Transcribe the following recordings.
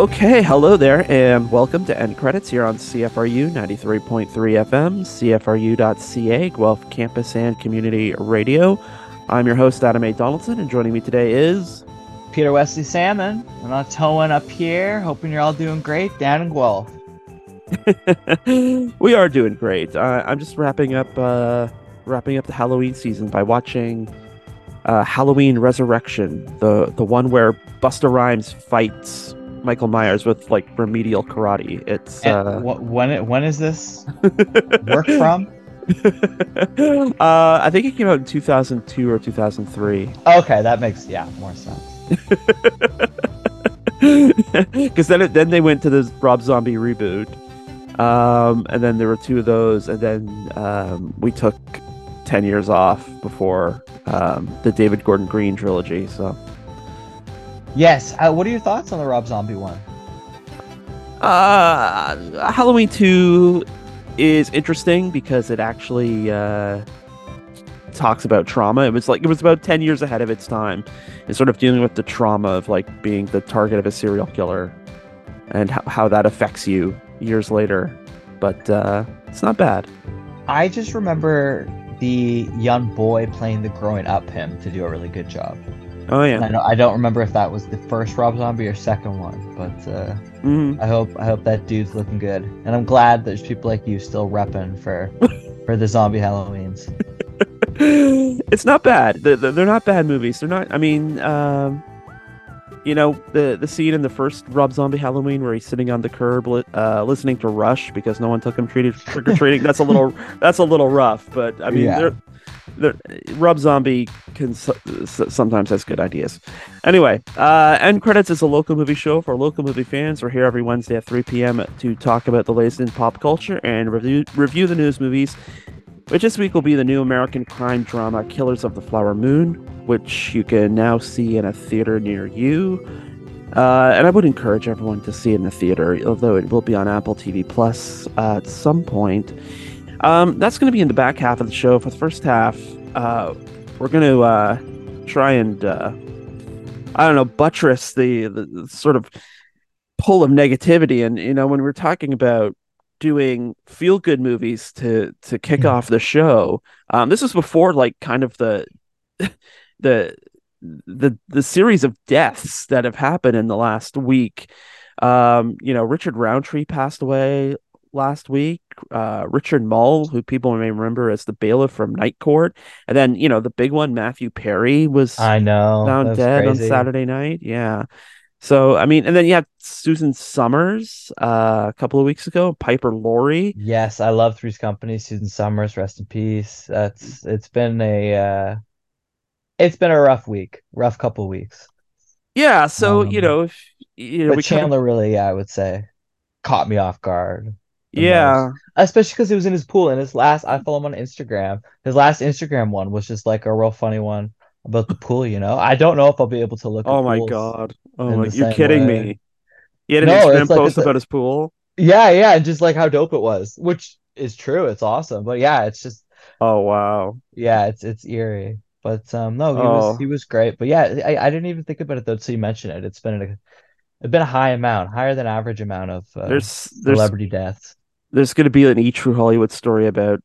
Okay, hello there, and welcome to End Credits here on CFRU 93.3 FM, CFRU.ca, Guelph Campus and Community Radio. I'm your host, Adam A. Donaldson, and joining me today is. Peter Wesley Salmon. I'm not towing up here. Hoping you're all doing great down in Guelph. we are doing great. Uh, I'm just wrapping up, uh, wrapping up the Halloween season by watching uh, Halloween Resurrection, the the one where Busta Rhymes fights Michael Myers with like remedial karate. It's uh, when when is this work from? uh, I think it came out in 2002 or 2003. Okay, that makes yeah more sense. Because then it, then they went to the Rob Zombie reboot, um, and then there were two of those, and then um, we took ten years off before um, the David Gordon Green trilogy. So Yes. Uh, what are your thoughts on the Rob Zombie one? Uh, Halloween 2 is interesting because it actually uh, talks about trauma. It was like it was about 10 years ahead of its time. It's sort of dealing with the trauma of like being the target of a serial killer and how, how that affects you years later. But uh, it's not bad. I just remember the young boy playing the growing up him to do a really good job. Oh yeah. I don't, I don't remember if that was the first Rob Zombie or second one, but uh, mm-hmm. I hope I hope that dude's looking good, and I'm glad there's people like you still repping for for the zombie Halloweens. it's not bad. They're, they're not bad movies. They're not. I mean, um, you know, the the scene in the first Rob Zombie Halloween where he's sitting on the curb uh, listening to Rush because no one took him trick or treating. that's a little that's a little rough, but I mean, yeah the, Rob Zombie can sometimes has good ideas. Anyway, uh, End Credits is a local movie show for local movie fans. We're here every Wednesday at 3 p.m. to talk about the latest in pop culture and review review the news movies. Which this week will be the new American crime drama Killers of the Flower Moon, which you can now see in a theater near you. Uh, and I would encourage everyone to see it in the theater, although it will be on Apple TV Plus uh, at some point. Um, that's going to be in the back half of the show. For the first half, uh, we're going to uh, try and uh, I don't know buttress the, the, the sort of pull of negativity. And you know, when we're talking about doing feel good movies to to kick mm-hmm. off the show, um, this was before like kind of the the the the series of deaths that have happened in the last week. Um, you know, Richard Roundtree passed away last week. Uh, Richard Moll, who people may remember as the bailiff from Night Court, and then you know the big one, Matthew Perry, was I know found dead crazy. on Saturday night. Yeah. So I mean, and then you have Suzanne Somers uh, a couple of weeks ago, Piper Laurie. Yes, I love Three's Company. Suzanne Somers, rest in peace. That's it's been a uh, it's been a rough week, rough couple weeks. Yeah, so um, you know, if, you know, but Chandler kind of... really, yeah, I would say, caught me off guard yeah. especially because he was in his pool and his last i follow him on instagram. His last instagram one was just like a real funny one about the pool you know? I don't know if i'll be able to look oh my god. Oh my you're kidding way. me? He had an no, instagram post like, about his pool? Yeah yeah and just like how dope it was which is true it's awesome but yeah it's just oh wow. Yeah it's it's eerie but um no he oh. was he was great but yeah I, I didn't even think about it though until you mentioned it. It's been a it's been a high amount higher than average amount of uh, there's, there's celebrity deaths there's going to be an E True Hollywood story about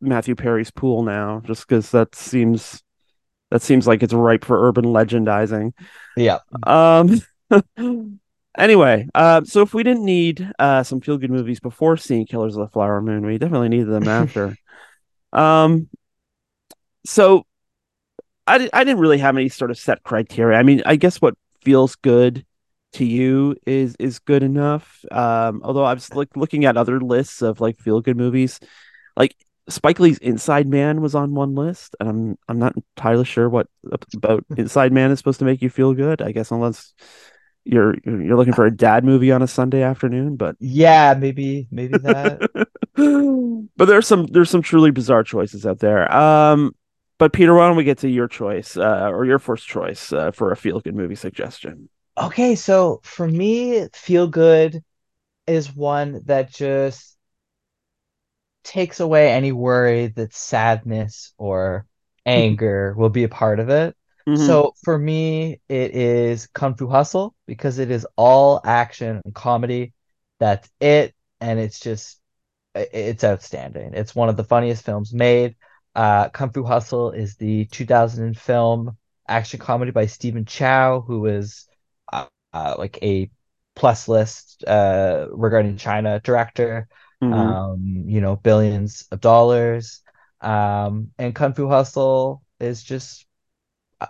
Matthew Perry's pool now, just because that seems that seems like it's ripe for urban legendizing. Yeah. Um. anyway, uh, so if we didn't need uh, some feel good movies before seeing Killers of the Flower Moon, we definitely needed them after. um. So, I I didn't really have any sort of set criteria. I mean, I guess what feels good to you is is good enough. Um, although I was like looking at other lists of like feel good movies, like Spike Lee's Inside Man was on one list, and I'm I'm not entirely sure what about Inside Man is supposed to make you feel good. I guess unless you're you're looking for a dad movie on a Sunday afternoon, but yeah, maybe maybe that. but there's some there's some truly bizarre choices out there. Um, but Peter, why don't we get to your choice uh, or your first choice uh, for a feel good movie suggestion? Okay, so for me, feel good is one that just takes away any worry that sadness or anger will be a part of it. Mm-hmm. So for me, it is Kung Fu Hustle because it is all action and comedy. That's it, and it's just it's outstanding. It's one of the funniest films made. Uh, Kung Fu Hustle is the 2000 film action comedy by Stephen Chow, who is uh, like a plus list uh, regarding China director. Mm-hmm. Um, you know, billions of dollars. Um, and Kung Fu Hustle is just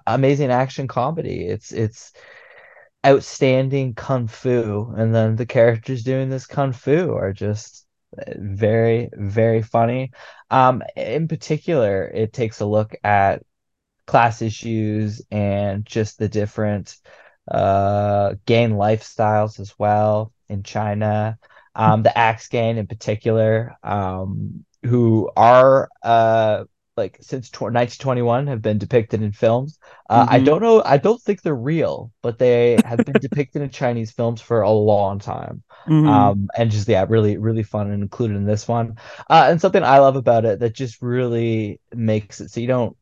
amazing action comedy. It's it's outstanding kung fu, and then the characters doing this kung fu are just very very funny. Um, in particular, it takes a look at class issues and just the different uh gang lifestyles as well in China. Um, the Axe Gang in particular, um, who are uh like since 1921 have been depicted in films. Uh, mm-hmm. I don't know. I don't think they're real, but they have been depicted in Chinese films for a long time. Mm-hmm. Um, and just yeah, really, really fun and included in this one. Uh, and something I love about it that just really makes it so you don't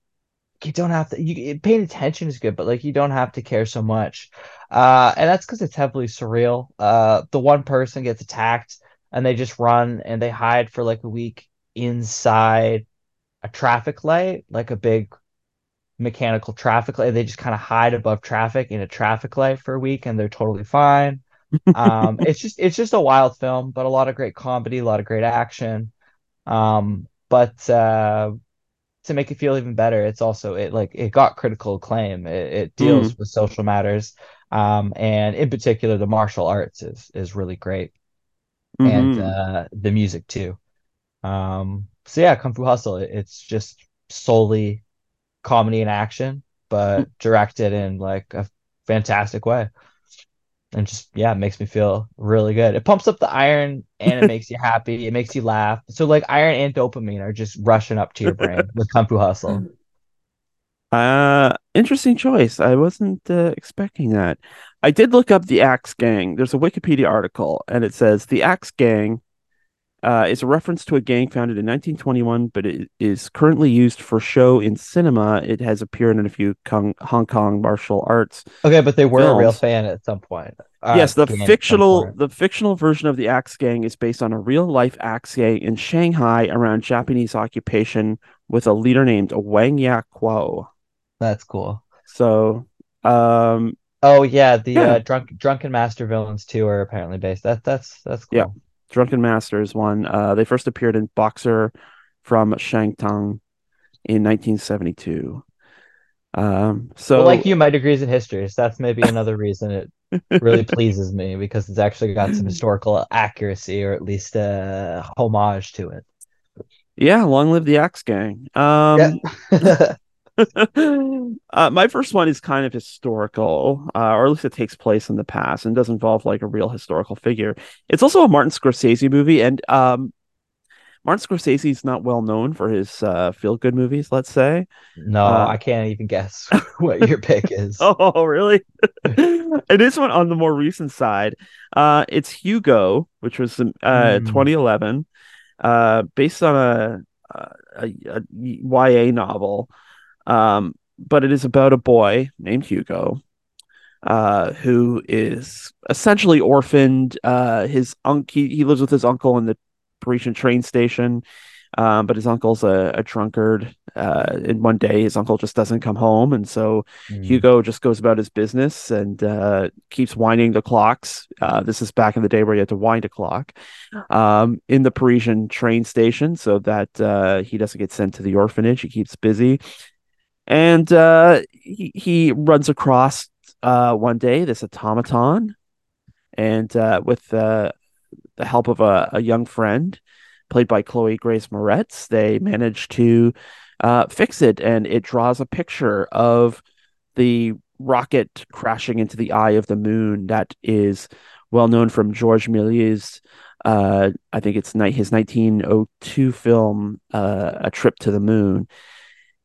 you don't have to you paying attention is good, but like you don't have to care so much. Uh, and that's because it's heavily surreal. Uh, the one person gets attacked and they just run and they hide for like a week inside a traffic light, like a big mechanical traffic light. They just kind of hide above traffic in a traffic light for a week and they're totally fine. um, it's just it's just a wild film, but a lot of great comedy, a lot of great action. Um, but uh, to make it feel even better, it's also it like it got critical acclaim. It, it deals mm. with social matters, um, and in particular, the martial arts is is really great, mm-hmm. and uh, the music too. Um, so yeah, Kung Fu Hustle. It's just solely comedy and action, but hmm. directed in like a fantastic way. And just yeah, it makes me feel really good. It pumps up the iron and it makes you happy. It makes you laugh. So like iron and dopamine are just rushing up to your brain with Kung Fu Hustle. Uh, interesting choice. I wasn't uh, expecting that. I did look up the Axe Gang. There's a Wikipedia article, and it says the Axe Gang uh, is a reference to a gang founded in 1921, but it is currently used for show in cinema. It has appeared in a few Kong, Hong Kong martial arts. Okay, but they were films. a real fan at some point. Uh, yes, the fictional the fictional version of the Axe Gang is based on a real life Axe Gang in Shanghai around Japanese occupation with a leader named Wang Ya Kuo. That's cool. So, um, oh yeah, the yeah. Uh, drunk drunken master villains too are apparently based. That that's that's cool. Yeah. Drunken Masters one. Uh, they first appeared in Boxer from Shantung in 1972. Um, so, well, like you, my degrees in history, so that's maybe another reason it really pleases me because it's actually got some historical accuracy or at least a homage to it. Yeah, long live the Axe Gang. Um, yeah. uh, my first one is kind of historical, uh, or at least it takes place in the past and does involve like a real historical figure. It's also a Martin Scorsese movie, and um, Martin Scorsese is not well known for his uh, feel good movies. Let's say. No, uh, I can't even guess what your pick is. oh, really? it is one on the more recent side. Uh, it's Hugo, which was mm. 2011, based on a, a, a YA novel. Um, but it is about a boy named Hugo uh, who is essentially orphaned. Uh, his uncle he, he lives with his uncle in the Parisian train station. Um, but his uncle's a, a drunkard. Uh, and one day his uncle just doesn't come home, and so mm. Hugo just goes about his business and uh, keeps winding the clocks. Uh, this is back in the day where you had to wind a clock um, in the Parisian train station, so that uh, he doesn't get sent to the orphanage. He keeps busy, and uh, he, he runs across uh, one day this automaton, and uh, with uh, the help of a, a, young friend played by Chloe Grace Moretz, they manage to uh, fix it, and it draws a picture of the rocket crashing into the eye of the moon that is well known from Georges Méliès. Uh, I think it's his 1902 film, uh, A Trip to the Moon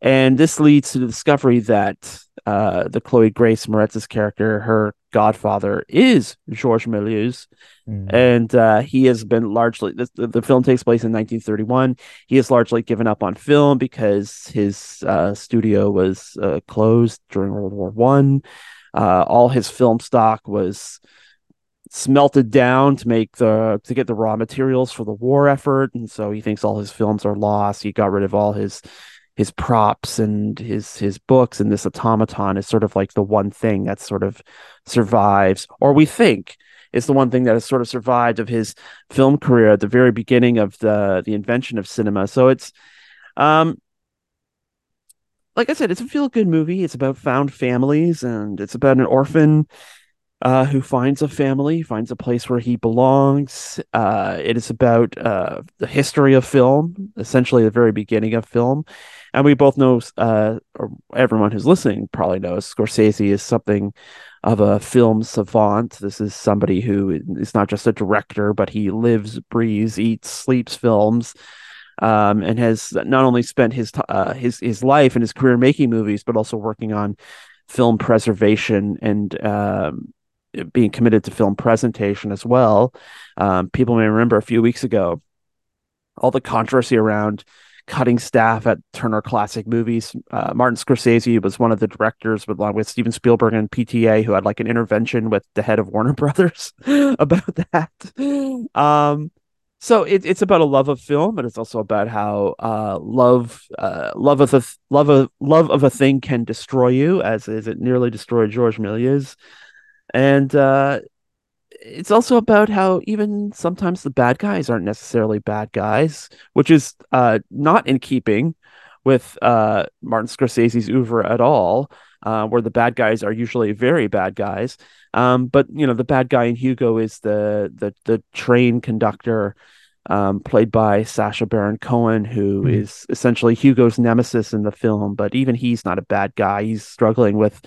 And this leads to the discovery that uh, the Chloe Grace Moretz's character, her godfather, is Georges Méliès, Mm. and uh, he has been largely the, the film takes place in 1931 he has largely given up on film because his uh, studio was uh, closed during world war one. Uh, all his film stock was smelted down to make the to get the raw materials for the war effort. And so he thinks all his films are lost. He got rid of all his his props and his his books and this automaton is sort of like the one thing that sort of survives or we think is the one thing that has sort of survived of his film career at the very beginning of the the invention of cinema. So it's um like I said, it's a feel good movie. It's about found families and it's about an orphan uh, who finds a family, finds a place where he belongs. Uh, it is about uh, the history of film, essentially the very beginning of film. And we both know, uh, or everyone who's listening probably knows, Scorsese is something of a film savant. This is somebody who is not just a director, but he lives, breathes, eats, sleeps films. Um, and has not only spent his uh, his his life and his career making movies, but also working on film preservation and um, being committed to film presentation as well. Um, people may remember a few weeks ago all the controversy around cutting staff at Turner Classic Movies. Uh, Martin Scorsese was one of the directors, along with Steven Spielberg and PTA, who had like an intervention with the head of Warner Brothers about that. Um, so it, it's about a love of film, but it's also about how uh, love, uh, love of a love of love of a thing can destroy you, as is it nearly destroyed Georges Méliès. And uh, it's also about how even sometimes the bad guys aren't necessarily bad guys, which is uh, not in keeping with uh, Martin Scorsese's oeuvre at all, uh, where the bad guys are usually very bad guys. Um, but you know, the bad guy in Hugo is the the the train conductor. Um, played by Sacha Baron Cohen, who Mm. is essentially Hugo's nemesis in the film, but even he's not a bad guy. He's struggling with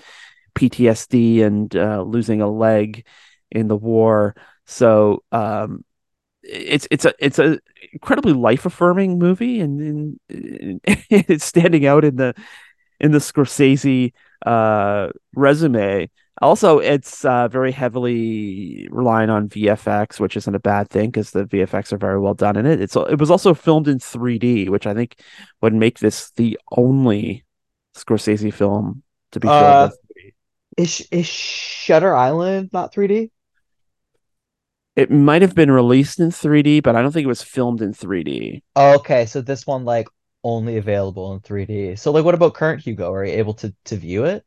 PTSD and uh, losing a leg in the war. So um, it's it's a it's a incredibly life affirming movie, and, and, it's standing out in the in the Scorsese uh, resume. Also, it's uh, very heavily relying on VFX, which isn't a bad thing because the VFX are very well done in it. It's it was also filmed in 3D, which I think would make this the only Scorsese film to be filmed Uh, in 3D. is is Shutter Island not 3D? It might have been released in 3D, but I don't think it was filmed in 3D. Okay, so this one like only available in 3D. So like what about current Hugo? Are you able to to view it?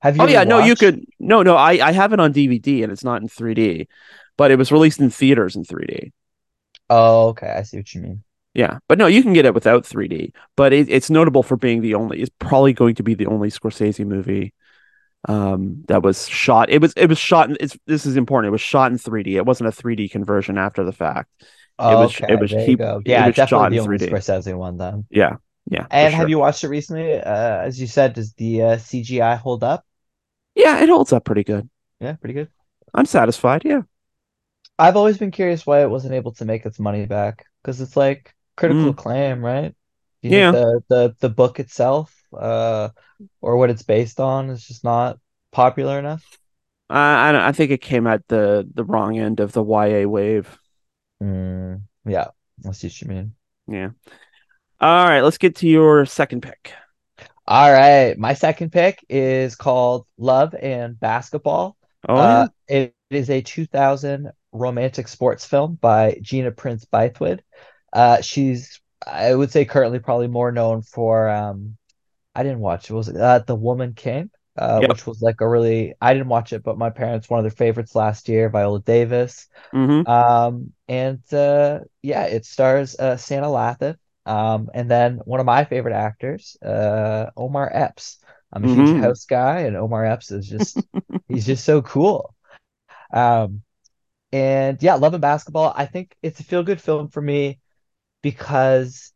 Have you Oh you yeah, no, you could no, no, I I have it on DVD and it's not in 3D, but it was released in theaters in 3D. Oh, okay, I see what you mean. Yeah, but no, you can get it without 3D. But it, it's notable for being the only. It's probably going to be the only Scorsese movie um, that was shot. It was it was shot. In, it's this is important. It was shot in 3D. It wasn't a 3D conversion after the fact. It was it Okay, was there he you go. it Yeah, was shot definitely in the only 3D. Scorsese one then. Yeah, yeah, And have you watched it recently? Uh, as you said, does the uh, CGI hold up? Yeah, it holds up pretty good. Yeah, pretty good. I'm satisfied. Yeah. I've always been curious why it wasn't able to make its money back because it's like critical Mm, acclaim, right? You yeah. the the the book itself, uh, or what it's based on is just not popular enough? I I, don't- I think it came at the the wrong end of the YA wave. Mm, yeah, I see what you mean. Yeah. All right, let's get to your second pick. All right, my second pick is called Love and Basketball. Oh yeah. Uh, it is a 2000 romantic sports film by Gina Prince Bythewood. Uh, she's, I would say, currently probably more known for, um, I didn't watch it. Was uh, The Woman King, uh, Yep. which was like a really, I didn't watch it, but my parents, one of their favorites last year, Viola Davis. Mm-hmm. Um, and uh, yeah, it stars uh, Sanaa Lathan. Um, and then one of my favorite actors, uh, Omar Epps. I'm a huge Mm-hmm. House guy, and Omar Epps is just he's just so cool. Um, and yeah, Love and Basketball. I think it's a feel-good film for me because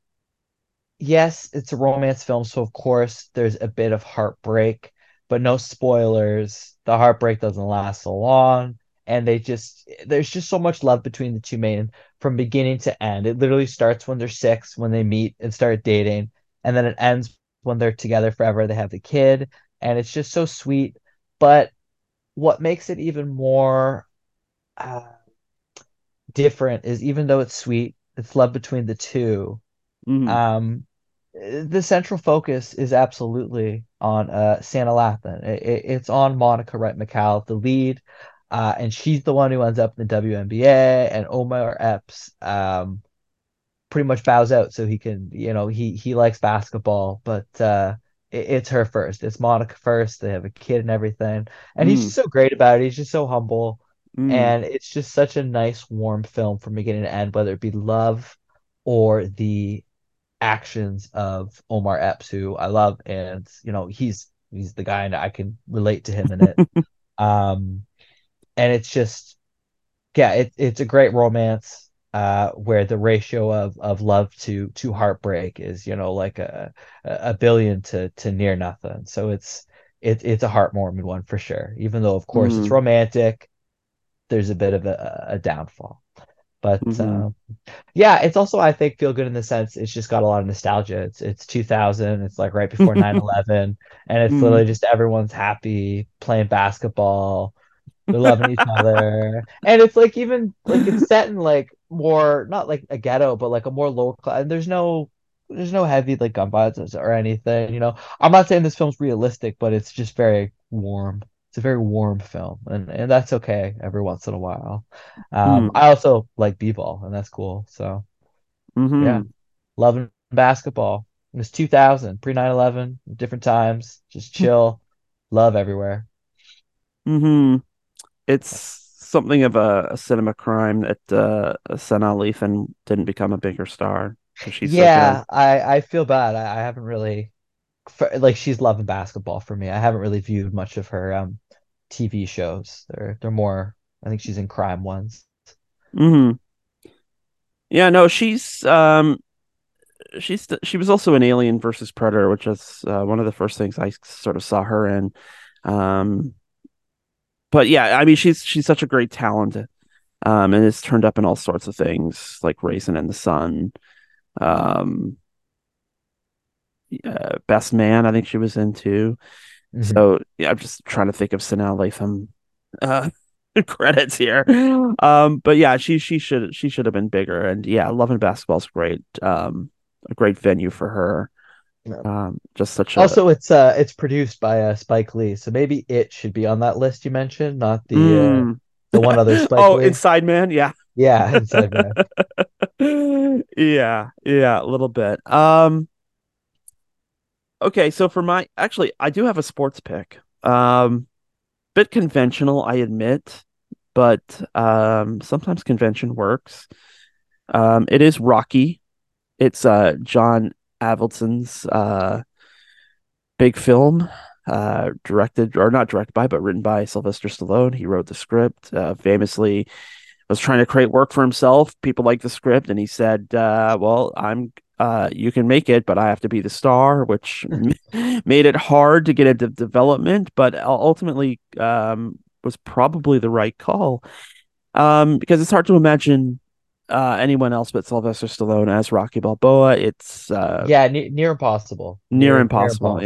yes, it's a romance film, so of course there's a bit of heartbreak, but no spoilers. The heartbreak doesn't last so long, and they just there's just so much love between the two main from beginning to end. It literally starts when they're six, when they meet and start dating, and then it ends when they're together forever, they have the kid, and it's just so sweet. But what makes it even more uh, different is even though it's sweet, it's love between the two. Mm-hmm. Um, the central focus is absolutely on uh, Sanaa Lathan. It, it, it's on Monica Wright McCall, the lead, uh, and she's the one who ends up in the WNBA. And Omar Epps um, pretty much bows out so he can, you know, he he likes basketball, but uh, it, it's her first. It's Monica first. They have a kid and everything, and he's Mm. just so great about it. He's just so humble, Mm. and it's just such a nice, warm film from beginning to end, whether it be love or the actions of Omar Epps, who I love, and you know he's he's the guy and I can relate to him in it. um, and it's just yeah, it, it's a great romance uh, where the ratio of of love to to heartbreak is you know like a a billion to to near nothing. So it's it, it's a heartwarming one for sure. Even though of course it's Mm. romantic, there's a bit of a, a downfall. But Mhm. um, yeah, it's also I think feel good in the sense it's just got a lot of nostalgia. It's it's 2000, it's like right before 9/11, and it's Mm. literally just everyone's happy playing basketball. They're loving each other. And it's like even like it's set in like more not like a ghetto, but like a more lower class. And there's no there's no heavy like gun violence or anything, you know. I'm not saying this film's realistic, but it's just very warm. It's a very warm film, and and that's okay every once in a while. Um, Mm. I also like b-ball, and that's cool. So Mhm. yeah, loving basketball. It was 2000, pre 9/11, different times, just chill, love everywhere. Mhm. It's something of a, a cinema crime that uh, Sanaa Lathan didn't become a bigger star she's Yeah, good. I I feel bad. I, I haven't really for, like she's loving basketball for me. I haven't really viewed much of her um TV shows. They're they're more I think she's in crime ones. hmm Yeah, no, she's um she's she was also in Alien versus Predator, which is uh, one of the first things I sort of saw her in. Um, but yeah, I mean, she's she's such a great talent, um, and has turned up in all sorts of things like Raisin in the Sun, um, uh, Best Man. I think she was in too. Mhm. So yeah, I'm just trying to think of Sanaa Lathan uh, credits here. Um, but yeah, she she should she should have been bigger. And yeah, Love and Basketball's great. Um, a great venue for her. Yeah. Um, just such a Also, it's uh it's produced by uh, Spike Lee, so maybe it should be on that list you mentioned, not the uh, Mm. the one other Spike oh, Lee. Inside Man, yeah. Yeah, Inside Man. Yeah, yeah, a little bit. Um, okay, so for my actually, I do have a sports pick. Um, bit conventional, I admit, but um, sometimes convention works. Um, it is Rocky. It's uh John Avildsen's uh big film, uh directed or not directed by, but written by Sylvester Stallone. He wrote the script. Uh, famously was trying to create work for himself. People liked the script, and he said, uh, "Well, I'm." Uh, you can make it, but I have to be the star, which made it hard to get into development, but ultimately um, was probably the right call um, because it's hard to imagine uh, anyone else but Sylvester Stallone as Rocky Balboa. It's uh, Yeah, ne near impossible. near Near near impossible.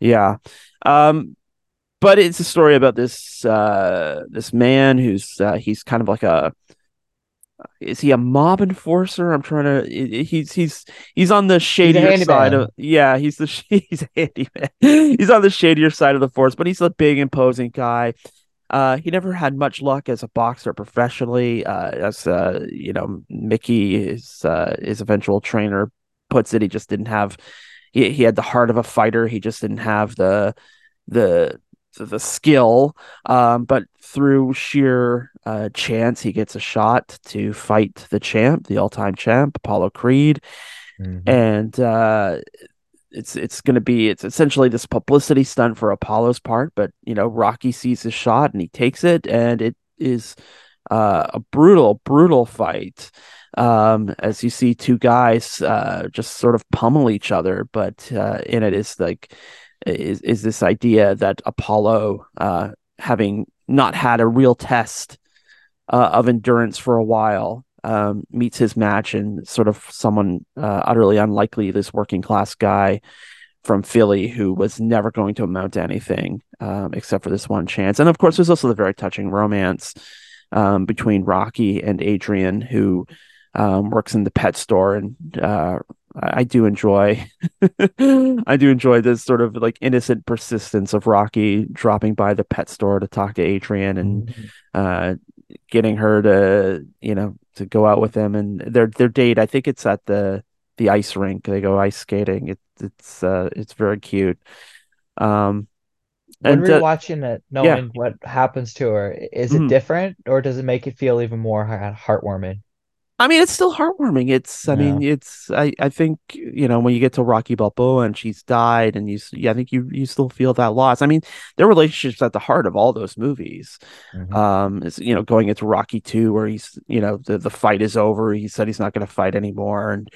Yeah, yeah. Um, but it's a story about this uh, this man who's uh, he's kind of like a is he a mob enforcer? I'm trying to. He's he's he's on the shadier side of. Yeah, he's the he's a handyman. He's on the shadier side of the force, but he's a big imposing guy. Uh, he never had much luck as a boxer professionally. Uh, as uh, you know, Mickey, his uh, his eventual trainer, puts it, he just didn't have. He he had the heart of a fighter. He just didn't have the the the skill. Um, but through sheer uh, chance, he gets a shot to fight the champ, the all-time champ, Apollo Creed, Mhm. and uh, it's it's going to be it's essentially this publicity stunt for Apollo's part. But you know, Rocky sees his shot and he takes it, and it is uh, a brutal, brutal fight. Um, as you see two guys uh, just sort of pummel each other, but uh, in it is like is is this idea that Apollo, uh, having not had a real test uh, of endurance for a while, um, meets his match and sort of someone uh, utterly unlikely, this working class guy, from Philly who was never going to amount to anything um, except for this one chance. And of course, there's also the very touching romance um, between Rocky and Adrian, who um, works in the pet store, and uh, I do enjoy, I do enjoy this sort of like innocent persistence of Rocky dropping by the pet store to talk to Adrian and mm-hmm. uh, getting her to, you know, to go out with him and their their date. I think it's at the the ice rink. They go ice skating. It, it's uh, it's very cute. Um, when and, we're uh, watching it, knowing yeah. what happens to her, is it mm. different or does it make it feel even more heartwarming? I mean, it's still heartwarming. It's, I yeah. mean, it's, I, I think, you know, when you get to Rocky Balboa and she's died and you, yeah, I think you, you still feel that loss. I mean, their relationship's at the heart of all those movies. Mm-hmm. Um, is, you know, going into Rocky 2 where he's, you know, the, the fight is over. He said he's not going to fight anymore. And,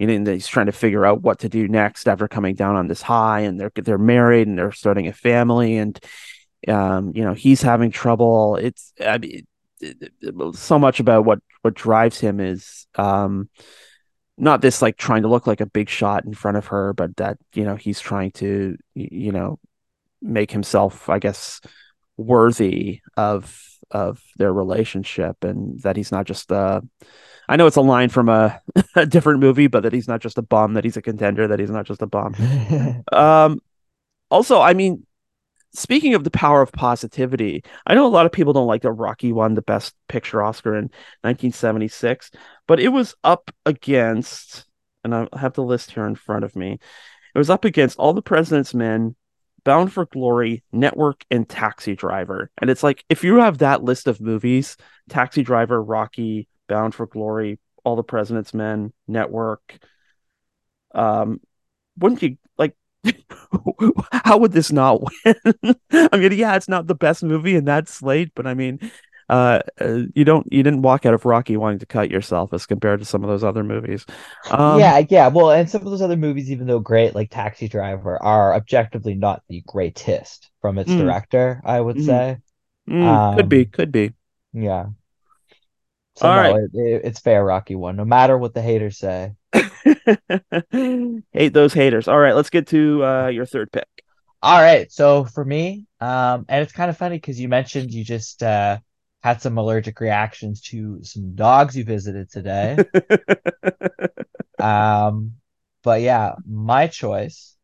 you know, he's trying to figure out what to do next after coming down on this high and they're, they're married and they're starting a family and, um, you know, he's having trouble. It's, I mean, so much about what what drives him is um not this like trying to look like a big shot in front of her but that you know he's trying to you know make himself i guess worthy of of their relationship and that he's not just uh I know it's a line from a, a different movie, but that he's not just a bum, that he's a contender, that he's not just a bum. um, also, I mean, speaking of the power of positivity, I know a lot of people don't like that Rocky won the Best Picture Oscar in 1976, but it was up against, and I have the list here in front of me. It was up against All the President's Men, Bound for Glory, Network, and Taxi Driver. And it's like if you have that list of movies, Taxi Driver, Rocky, Bound for Glory, All the President's Men, Network, um, wouldn't you like how would this not win? I mean, yeah, it's not the best movie in that slate, but I mean, uh, uh, you don't you didn't walk out of Rocky wanting to cut yourself as compared to some of those other movies. Um, yeah, yeah. Well, and some of those other movies, even though great, like Taxi Driver, are objectively not the greatest from its mm. director. I would mm. say. Mm, um, could be, could be. Yeah. So All no, right. it, it, it's fair, Rocky one, no matter what the haters say. Hate those haters. All right, let's get to uh, your third pick. All right, so for me, um, and it's kind of funny because you mentioned you just uh, had some allergic reactions to some dogs you visited today. um, but yeah, my choice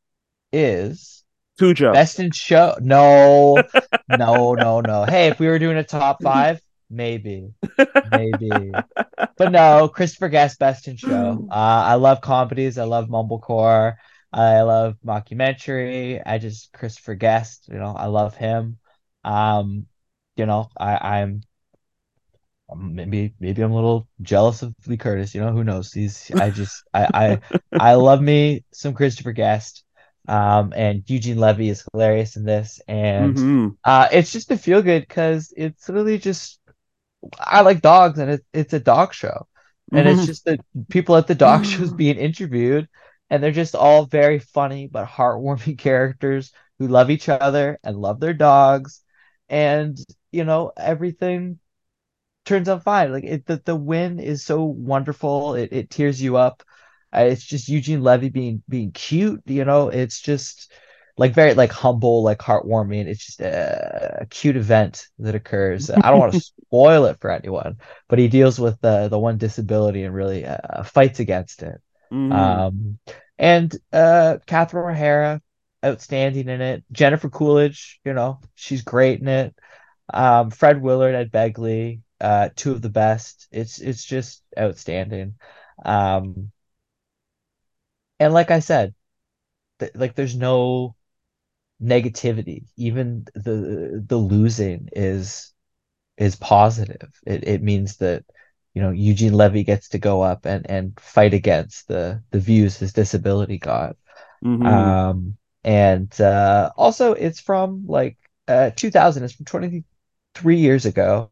is Cujo. Best in show. No, no, no, no. Hey, if we were doing a top five, maybe, maybe. but no, Christopher Guest, Best in Show. Uh, I love comedies. I love mumblecore. I love mockumentary. I just Christopher Guest. You know, I love him. Um, you know, I, I'm maybe maybe I'm a little jealous of Lee Curtis. You know, who knows? He's I just I I I love me some Christopher Guest. Um, and Eugene Levy is hilarious in this, and mm-hmm. uh, it's just a feel good because it's really just I like dogs, and it, it's a dog show, and mm-hmm. it's just the people at the dog shows being interviewed, and they're just all very funny but heartwarming characters who love each other and love their dogs, and you know everything turns out fine. Like it, the the win is so wonderful. It it tears you up. Uh, it's just Eugene Levy being being cute. You know, it's just like very like humble, like heartwarming. It's just a, a cute event that occurs. I don't want to spoil it for anyone, but he deals with the the one disability and really uh, fights against it. Mm. Um, and uh, Catherine O'Hara, outstanding in it. Jennifer Coolidge, you know, she's great in it. Um, Fred Willard, Ed Begley, uh, two of the best. It's it's just outstanding. Um, and like I said, th- like there's no negativity even the the losing is is positive. It, it means that you know eugene levy gets to go up and and fight against the the views his disability got. Mm-hmm. um and uh also it's from like uh 2000 it's from 23 years ago.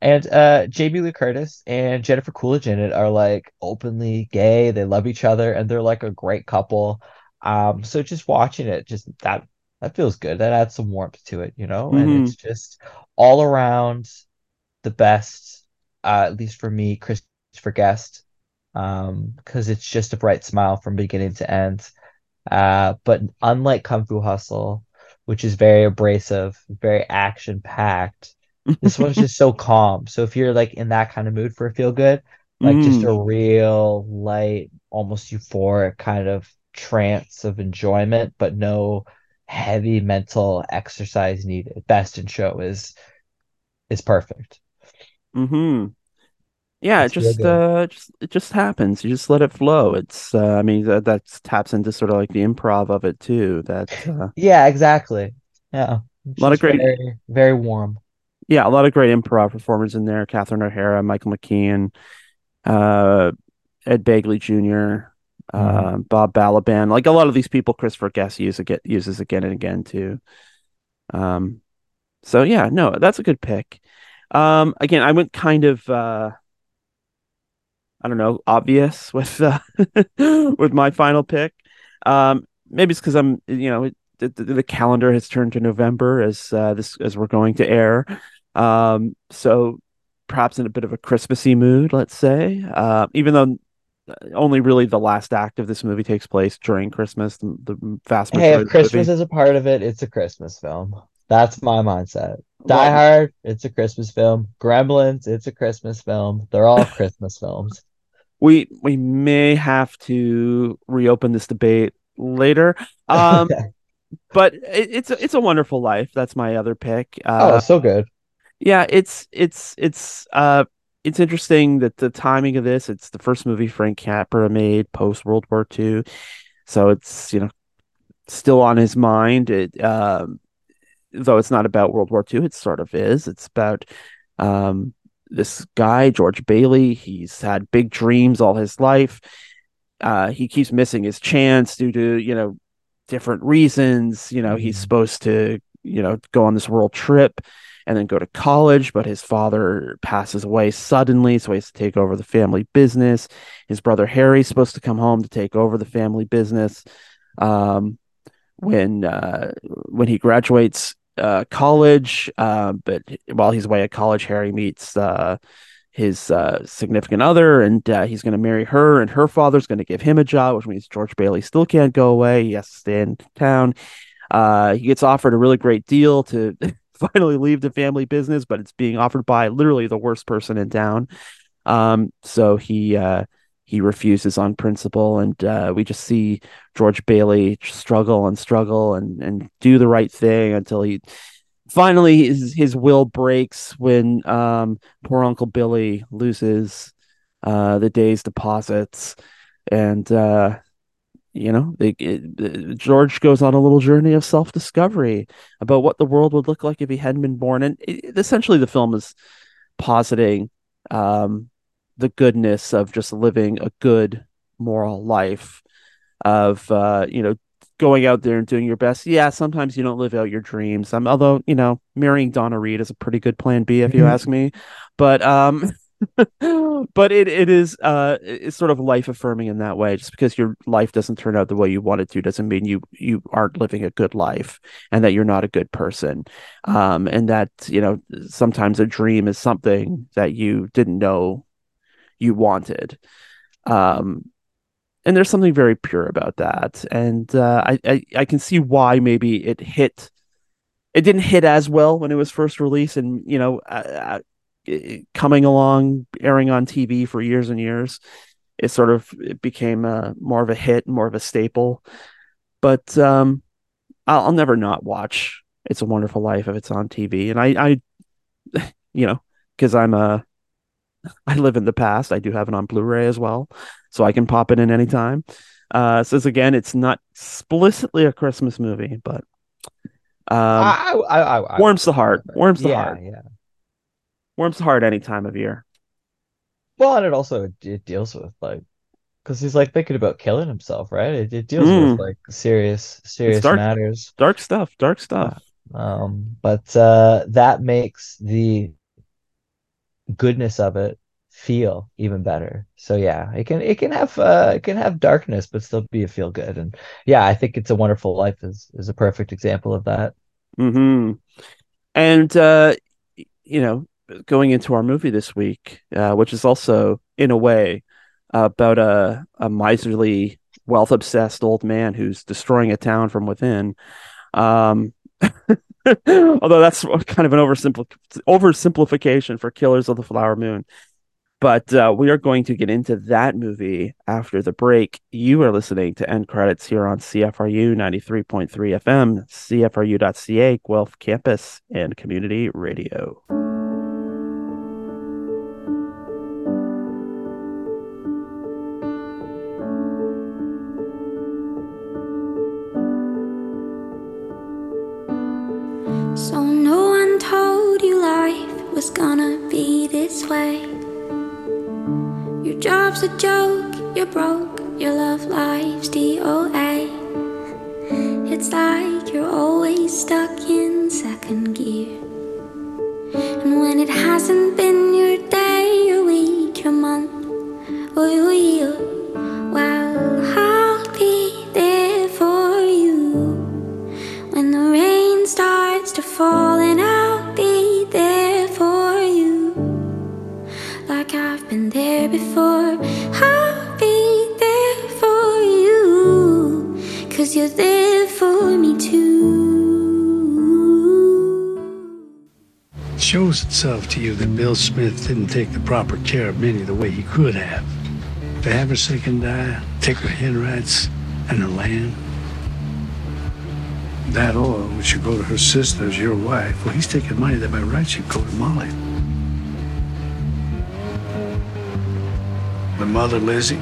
And uh jamie lee curtis and jennifer coolidge in it are like openly gay. They love each other and they're like a great couple um, so just watching it, just that that feels good. That adds some warmth to it, you know. Mm-hmm. And it's just all around the best, uh, at least for me, Christopher Guest, um, because it's just a bright smile from beginning to end. Uh, but unlike Kung Fu Hustle, which is very abrasive, very action packed, this one's just so calm. So if you're like in that kind of mood for a feel good, like just Mm, a real light, almost euphoric kind of trance of enjoyment, but no heavy mental exercise needed. Best in Show is is perfect. hmm Yeah, it It's just uh just it just happens. You just let it flow. It's uh, I mean that that taps into sort of like the improv of it too. That uh, Yeah, exactly. Yeah. It's lot of great very, very warm. yeah, a lot of great improv performers in there. Catherine O'Hara, Michael McKean, uh Ed Begley Jr., Mhm. uh, Bob Balaban. Like a lot of these people Christopher Guest use again uses again and again too. Um so yeah, no, that's a good pick. Um again, I went kind of uh I don't know, obvious with uh, with my final pick. Um, maybe it's because I'm, you know, the, the, the calendar has turned to November as uh, this as we're going to air. Um, so perhaps in a bit of a Christmassy mood, let's say. Uh, even though only really the last act of this movie takes place during Christmas, the, the vast Hey, if majority of the Christmas is a part of it, it's a Christmas film. That's my mindset. Die Well, Hard, it's a Christmas film. Gremlins, it's a Christmas film. They're all Christmas films. we we may have to reopen this debate later. Um, but it, it's it's a wonderful life. That's my other pick. Oh, Uh, so good. yeah, it's it's it's uh it's interesting that the timing of this. It's the first movie Frank Capra made post World War II, so it's you know still on his mind. It um though it's not about World War II, it sort of is. It's about um this guy George Bailey. He's had big dreams all his life. Uh, he keeps missing his chance due to you know different reasons. You know, he's Mhm. supposed to, you know, go on this world trip and then go to college, but his father passes away suddenly, so he has to take over the family business. His brother Harry's supposed to come home to take over the family business. Um, when uh, when he graduates uh, college, uh, but while he's away at college, Harry meets uh, his uh, significant other, and uh, he's going to marry her, and her father's going to give him a job, which means George Bailey still can't go away. He has to stay in town. He gets offered a really great deal to finally leave the family business, but it's being offered by literally the worst person in town. Um, so he uh, he refuses on principle, and uh, we just see George Bailey struggle and struggle and and do the right thing until he finally his his will breaks when um poor Uncle Billy loses uh the day's deposits and uh you know they, it, George goes on a little journey of self-discovery about what the world would look like if he hadn't been born and it, essentially the film is positing um the goodness of just living a good moral life of uh, you know going out there and doing your best. Yeah, sometimes you don't live out your dreams. Um, although you know marrying Donna Reed is a pretty good plan B if you ask me. But um, but it it is uh it's sort of life affirming in that way. Just because your life doesn't turn out the way you want it to doesn't mean you you aren't living a good life and that you're not a good person. Um, and that you know sometimes a dream is something that you didn't know you wanted. Um, and there's something very pure about that. And uh, I, I I can see why maybe it hit. It didn't hit as well when it was first released, and you know, uh, coming along, airing on TV for years and years, it sort of it became a, more of a hit, more of a staple. But um, I'll, I'll never not watch It's a Wonderful Life if it's on TV, and I, I, you know, because I'm a I live in the past. I do have it on Blu-ray as well, so I can pop it in anytime. Uh, again, it's not explicitly a Christmas movie, but um, I, I, I, I warms the heart. Warms the yeah, heart. yeah. Warms heart any time of year. Well, and it also it deals with like because he's like thinking about killing himself, right? It, it deals with Mm, like serious, serious dark, matters. dark stuff. Dark Uh, stuff. um, but uh, that makes the goodness of it feel even better. So yeah, it can it can have uh it can have darkness but still be a feel good. And yeah, I think it's a wonderful life is is a perfect example of that. hmm And uh, you know, going into our movie this week, uh, which is also in a way about a a miserly wealth obsessed old man who's destroying a town from within. Um, although that's kind of an oversimpl- oversimplification for Killers of the Flower Moon. But uh, we are going to get into that movie after the break. You are listening to End Credits here on CFRU 93.3 FM, CFRU.ca, Guelph Campus, and Community Radio. Was gonna be this way. Your job's a joke, you're broke, your love life's DOA. It's like you're always stuck in second gear. And when it hasn't been your day, to you that Bill Smith didn't take the proper care of Minnie the way he could have. To have her sick and die, take her head rights and her land. That oil, which should go to her sisters, your wife, well, he's taking money that by right should go to Molly. My mother, Lizzie,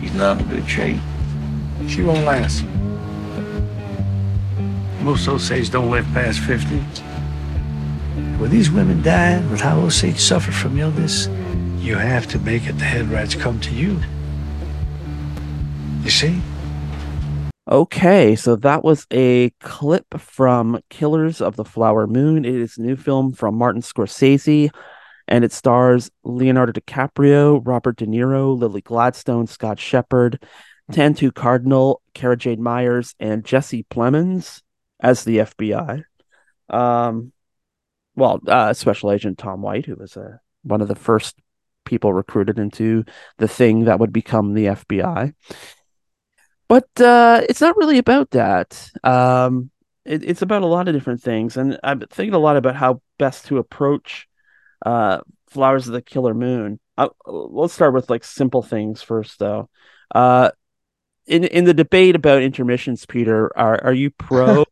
He's not in good shape. she won't last. Most Osage don't live past 50. With these women dying, with how Osage suffer from illness, you have to make it the head rights come to you. You see? Okay, so that was a clip from Killers of the Flower Moon. It is a new film from Martin Scorsese, and it stars Leonardo DiCaprio, Robert De Niro, Lily Gladstone, Scott Shepherd, hmm. Tantoo Cardinal, Cara Jade Myers, and Jesse Plemons as the FBI. Um, well, uh, Special Agent Tom White, who was uh, one of the first people recruited into the thing that would become the FBI but uh, it's not really about that. Um, it, it's about a lot of different things, and I've been thinking a lot about how best to approach uh, Flowers of the Killer Moon. Uh, let's start with like simple things first, though. Uh, in in the debate about intermissions, Peter, are are you pro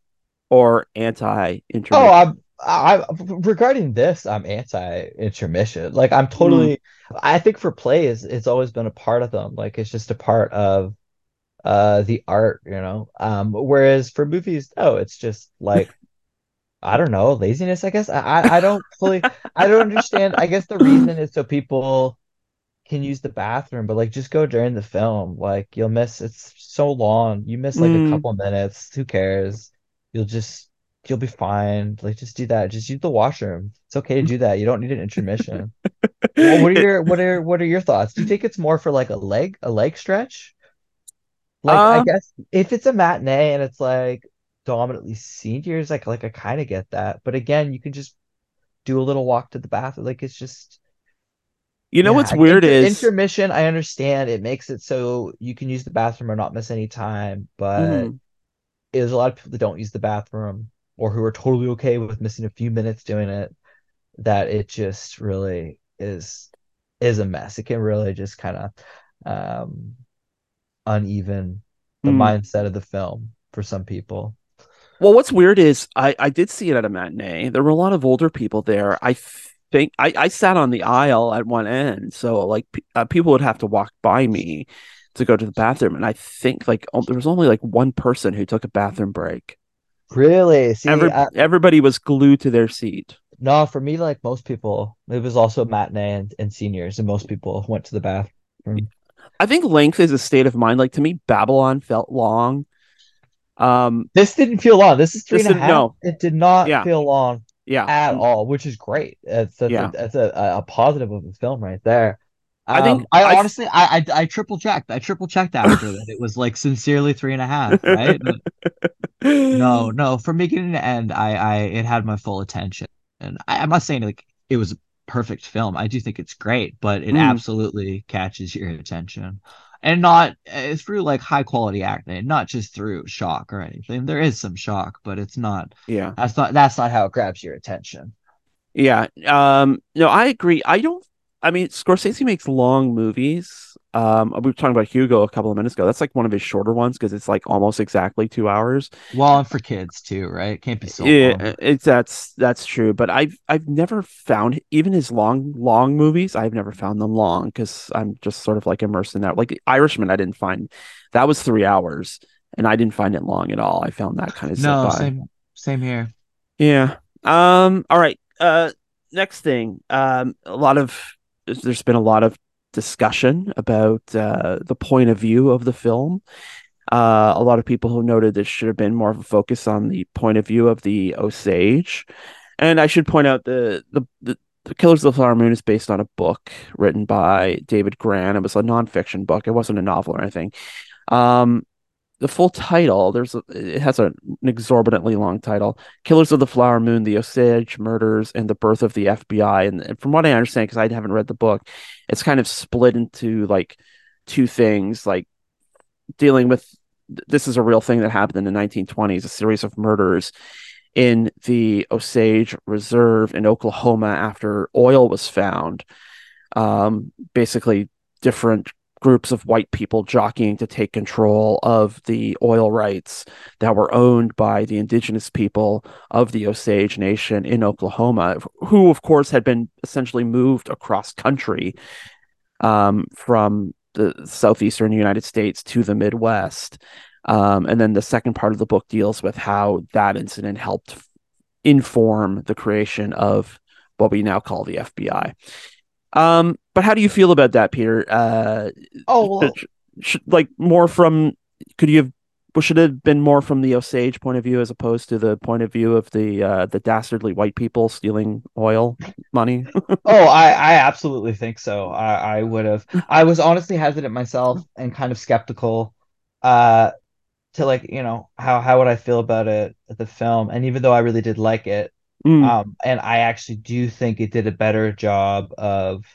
or anti intermission? Oh, I'm I regarding this, I'm anti intermission. Like I'm totally I think for plays, it's always been a part of them. Like it's just a part of uh the art, you know. Um whereas for movies, oh, it's just like I don't know, laziness, I guess. I I, I don't fully I don't understand. I guess the reason is so people can use the bathroom, but like just go during the film. Like you'll miss it's so long. You miss like Mm. a couple minutes. Who cares? You'll just you'll be fine. Like just do that. Just use the washroom. It's okay to do that. You don't need an intermission. Well, what are your what are what are your thoughts? Do you think it's more for like a leg a leg stretch? Like I Uh, guess if it's a matinee and it's like dominantly seniors, like like I kind of get that. But again, you can just do a little walk to the bathroom. Like it's just you know yeah, what's weird is intermission. I understand it makes it so you can use the bathroom or not miss any time, but Mhm. There's a lot of people that don't use the bathroom or who are totally okay with missing a few minutes doing it. That it just really is is a mess. It can really just kind of um uneven the Mm. mindset of the film for some people. Well, what's weird is I, I did see it at a matinee. There were a lot of older people there. I think I, I sat on the aisle at one end, so like uh, people would have to walk by me to go to the bathroom, and I think like there was only like one person who took a bathroom break. Really? See, Every, I- everybody was glued to their seat. no, for me, like most people, it was also matinee and, and seniors, and most people went to the bathroom. I think length is a state of mind. Like to me, Babylon felt long. Um, This didn't feel long. This is three This and a half. no. It did not Yeah. feel long yeah, at all, which is great. It's that's, Yeah. a, that's a, a positive of the film right there. I think Um, I I- honestly, I, I I triple checked. I triple checked after that. It was like sincerely three and a half, right? No, no. From beginning to end, I, I it had my full attention, and I, I'm not saying like it was perfect film. I do think it's great, but it Mm. absolutely catches your attention. And not uh, through like high quality acting, not just through shock or anything. There is some shock, but it's not Yeah. that's not that's not how it grabs your attention. Yeah. Um, no, I agree. I don't I mean Scorsese makes long movies. Um, we were talking about Hugo a couple of minutes ago. That's like one of his shorter ones because it's like almost exactly two hours. Well, and for kids too, right? It can't be so long. Yeah, it's that's that's true. But I've I've never found even his long long movies. I've never found them long because I'm just sort of like immersed in that. Like the Irishman, I didn't find that was three hours, and I didn't find it long at all. I found that kind of No, by. same same here. Yeah. Um. All right. Uh. Next thing. Um. A lot of there's been a lot of discussion about uh, the point of view of the film. Uh, a lot of people who noted there should have been more of a focus on the point of view of the Osage, and I should point out the the. the the Killers of the Flower Moon is based on a book written by David Grann. It was a nonfiction book. It wasn't a novel or anything. Um, the full title there's a, it has a, an exorbitantly long title killers of the flower moon the osage murders and the birth of the fbi and, and from what i understand because i haven't read the book it's kind of split into like two things like dealing with this is a real thing that happened in the 1920s a series of murders in the osage reserve in oklahoma after oil was found. Um, basically different groups of white people jockeying to take control of the oil rights that were owned by the indigenous people of the Osage Nation in Oklahoma, who, of course, had been essentially moved across country um, from the southeastern United States to the Midwest. Um, and then the second part of the book deals with how that incident helped inform the creation of what we now call the FBI. Um, but how do you feel about that, Peter? Uh, Oh well, sh- should, like more from could you have well, should it have been more from the Osage point of view as opposed to the point of view of the uh, the dastardly white people stealing oil money? oh, I I absolutely think so. I I would have. I was honestly hesitant myself and kind of skeptical, uh, to like you know how how would I feel about it the film? And even though I really did like it, Mm, um, and I actually do think it did a better job of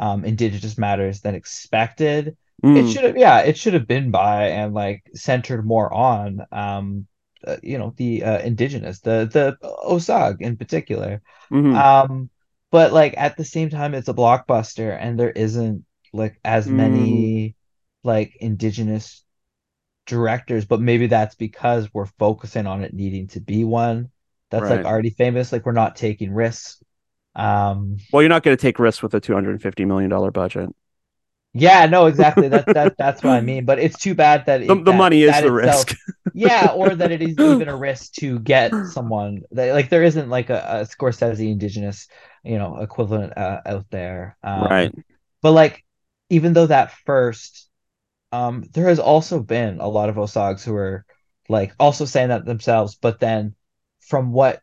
um Indigenous matters than expected. It mm, should have, yeah, it should have been by and like centered more on um, uh, you know, the uh, indigenous, the the Osage in particular. mhm, Um, but like at the same time, it's a blockbuster, and there isn't like as Mm. many like indigenous directors, but maybe that's because we're focusing on it needing to be one that's like already famous. Like we're not taking risks. Um, Well, you're not going to take risks with a two hundred and fifty million dollar budget. yeah, no, exactly. That that that's what I mean. But it's too bad that The, it, the that- money is the itself- risk. yeah, or that it is even a risk to get someone that like there isn't like a, a Scorsese indigenous, you know, equivalent uh, out there. Um, right. But like, even though that first, um, there has also been a lot of Osags who are like also saying that themselves, but then from what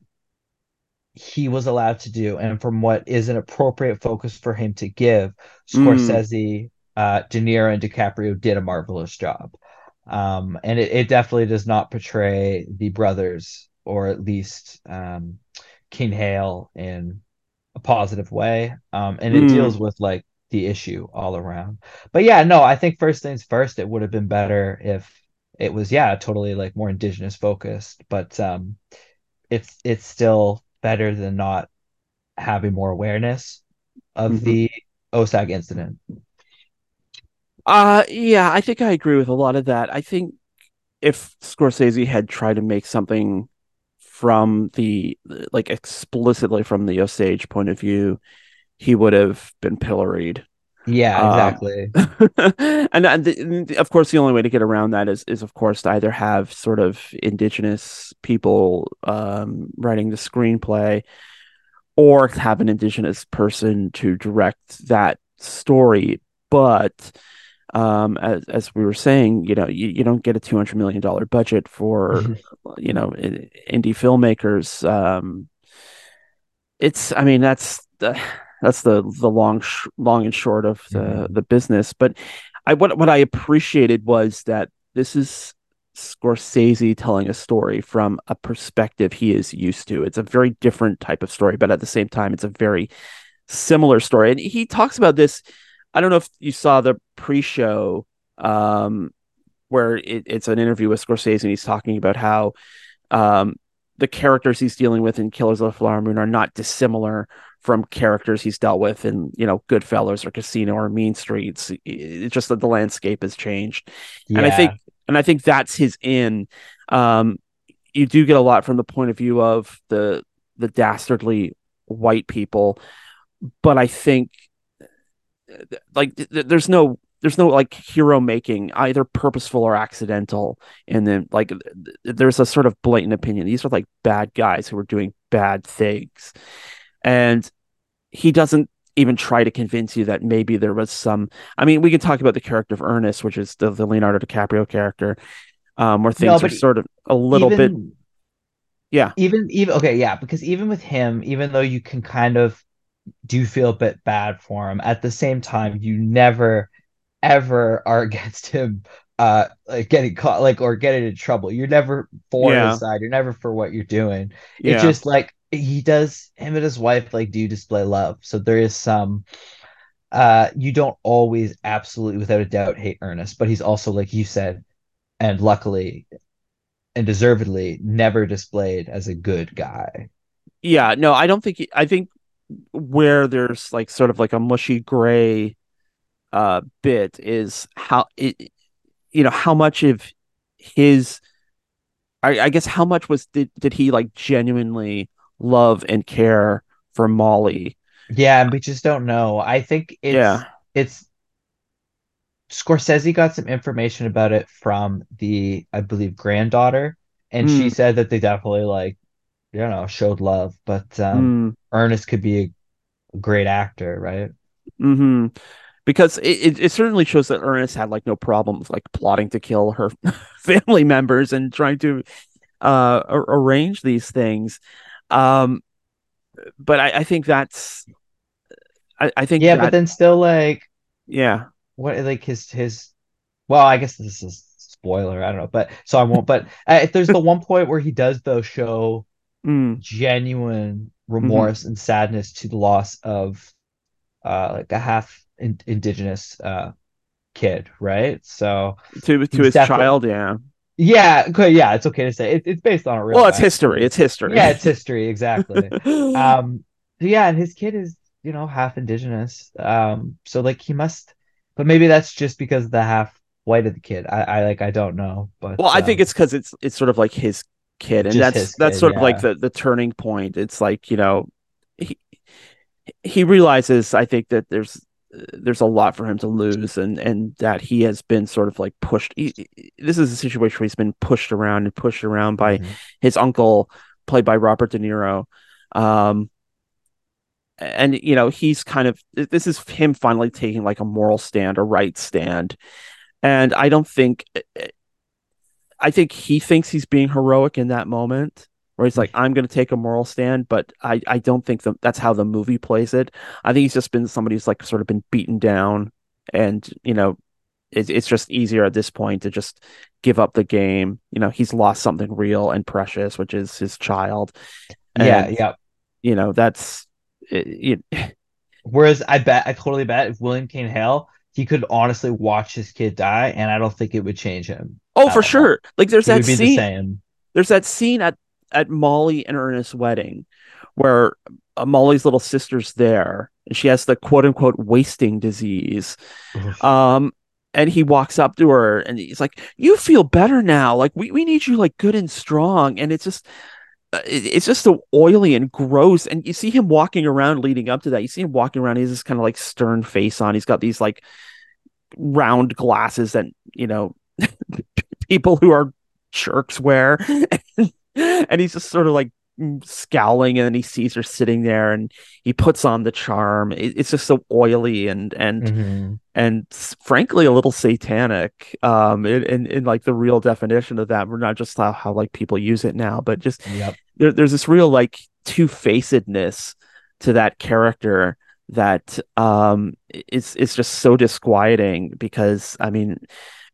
he was allowed to do and from what is an appropriate focus for him to give, Mm. Scorsese, uh, De Niro, and DiCaprio did a marvelous job. Um, and it, it definitely does not portray the brothers, or at least um, King Hale, in a positive way. Um, and it Mm. deals with like the issue all around. But yeah, no, I think first things first, it would have been better if it was, yeah, totally like more indigenous focused. But um, it's it's still better than not having more awareness of Mhm. the Osage incident. Uh yeah, I think I agree with a lot of that. I think if Scorsese had tried to make something from the like explicitly from the Osage point of view, he would have been pilloried. Yeah, Um, exactly. and, and the, and of course, the only way to get around that is, is of course, to either have sort of indigenous people um, writing the screenplay, or have an indigenous person to direct that story. But um, as as we were saying, you know, you, you don't get a two hundred million dollar budget for you know indie filmmakers. Um, it's, I mean, that's the that's the the long sh- long and short of the Mhm. the business. But I what what I appreciated was that this is Scorsese telling a story from a perspective he is used to. It's a very different type of story, but at the same time, it's a very similar story. And he talks about this. I don't know if you saw the pre-show um, where it, it's an interview with Scorsese, and he's talking about how um, the characters he's dealing with in Killers of the Flower Moon are not dissimilar from characters he's dealt with in you know Goodfellas or Casino or Mean Streets. It's just that the landscape has changed, Yeah. and I think and I think that's his in. Um, you do get a lot from the point of view of the the dastardly white people, but I think like th- th- there's no there's no like hero making either purposeful or accidental and then like th- there's a sort of blatant opinion these are like bad guys who are doing bad things and he doesn't even try to convince you that maybe there was some i mean we can talk about the character of ernest which is the, the leonardo dicaprio character um where things are sort of a little bit yeah. Even even okay yeah because even with him even though you can kind of do feel a bit bad for him at the same time you never ever are against him uh like getting caught like or getting in trouble. You're never for Yeah. his side. You're never for what you're doing. Yeah. it's just like he does him and his wife like do display love. So there is some uh you don't always absolutely without a doubt hate ernest but he's also like you said and luckily and deservedly never displayed as a good guy. Yeah no i don't think i think where there's like sort of like a mushy gray uh bit is how it you know how much of his I, I guess how much was did, did he like genuinely love and care for molly. Yeah we just don't know. I think it's Yeah. it's scorsese got some information about it from the i believe granddaughter and she Mm. said that they definitely like you know showed love but um Mm, ernest could be a great actor right? Hmm because it, it, it certainly shows that ernest had like no problem with like plotting to kill her family members and trying to uh arrange these things um but i, I think that's I, I think yeah that, but then still like yeah. what like his his well i guess this is spoiler i don't know but so i won't but uh, there's the one point where he does though show Mm, genuine remorse and sadness to the loss of uh like a half in- indigenous uh kid right? So to to his child yeah yeah okay yeah it's okay to say. It, it's based on a real well it's history it's history. Yeah it's history exactly. Um yeah and his kid is you know half indigenous um so like he must but maybe that's just because of the half white of the kid. I i like i don't know but well i think um, it's because it's it's sort of like his kid and that's that's kid, sort of like the the turning point. It's like you know he he realizes i think that there's there's a lot for him to lose and and that he has been sort of like pushed he, this is a situation where he's been pushed around and pushed around by Mhm. his uncle played by robert de niro. Um and you know he's kind of this is him finally taking like a moral stand a right stand. And i don't think I think he thinks he's being heroic in that moment where he's like, I'm going to take a moral stand, but I, I don't think the, that's how the movie plays it. I think he's just been somebody who's like sort of been beaten down and, you know, it, it's just easier at this point to just give up the game. You know, he's lost something real and precious, which is his child. yeah And, yeah You know, that's, it, it, whereas i bet i totally bet if william kane hale he could honestly watch his kid die and i don't think it would change him oh, for all. sure. Like there's he that the scene. same there's that scene at at Molly and Ernest's wedding where uh, Molly's little sister's there and she has the quote unquote wasting disease. Um and he walks up to her and he's like, "You feel better now. Like we, we need you like good and strong." And it's just uh, it's just so oily and gross. And you see him walking around leading up to that. You see him walking around. He has this kind of like stern face on. He's got these like round glasses that you know people who are jerks wear. and he's just sort of like scowling and then he sees her sitting there and he puts on the charm. It, it's just so oily and and Mhm. and frankly a little satanic um in, in in like the real definition of that. We're not just how, how like people use it now but just yep. there, there's this real like two-facedness to that character that um is is just so disquieting because i mean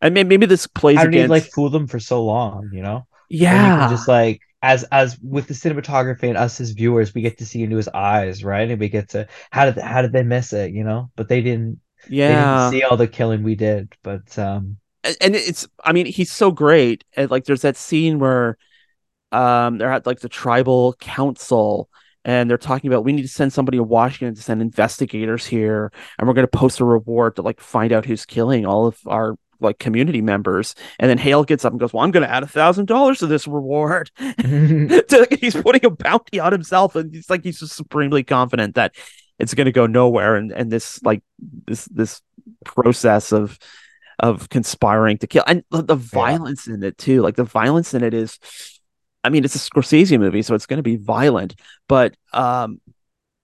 i mean maybe this plays how did he against like fool them for so long you know? And yeah just like as as with the cinematography and us as viewers, we get to see into his eyes, right? And we get to how did how did they miss it, you know? But they didn't Yeah. they didn't see all the killing we did. But um and it's I mean he's so great. And like there's that scene where um they're at like the tribal council and they're talking about we need to send somebody to Washington to send investigators here and we're going to post a reward to like find out who's killing all of our like community members and then Hale gets up and goes well I'm going to add a thousand dollars to this reward. He's putting a bounty on himself and he's like he's just supremely confident that it's going to go nowhere and and this like this this process of of conspiring to kill and the, violence in it too. Like the violence in it is i mean it's a scorsese movie so it's going to be violent but um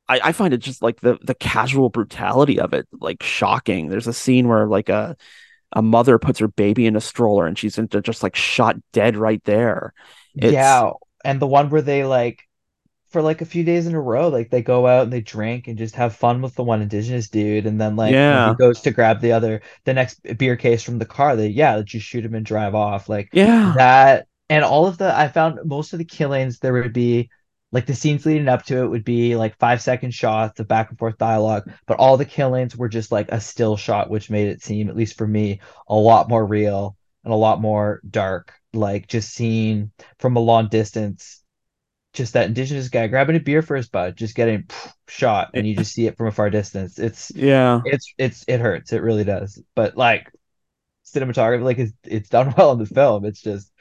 I, I find it just like the the casual brutality of it like shocking. There's a scene where like a a mother puts her baby in a stroller and she's into just like shot dead right there It's- yeah, and the one where they like for like a few days in a row, like they go out and they drink and just have fun with the one indigenous dude, and then like Yeah. he goes to grab the other the next beer case from the car, they yeah, they just shoot him and drive off. Like yeah that and all of the I found most of the killings there would be like the scenes leading up to it would be like five second shots of back and forth dialogue, but all the killings were just like a still shot, which made it seem, at least for me, a lot more real and a lot more dark. Like just seeing from a long distance, just that indigenous guy grabbing a beer for his bud, just getting shot, and you just see it from a far distance. It's yeah it's it's it hurts, it really does. But like cinematography, like it's it's done well in the film. It's just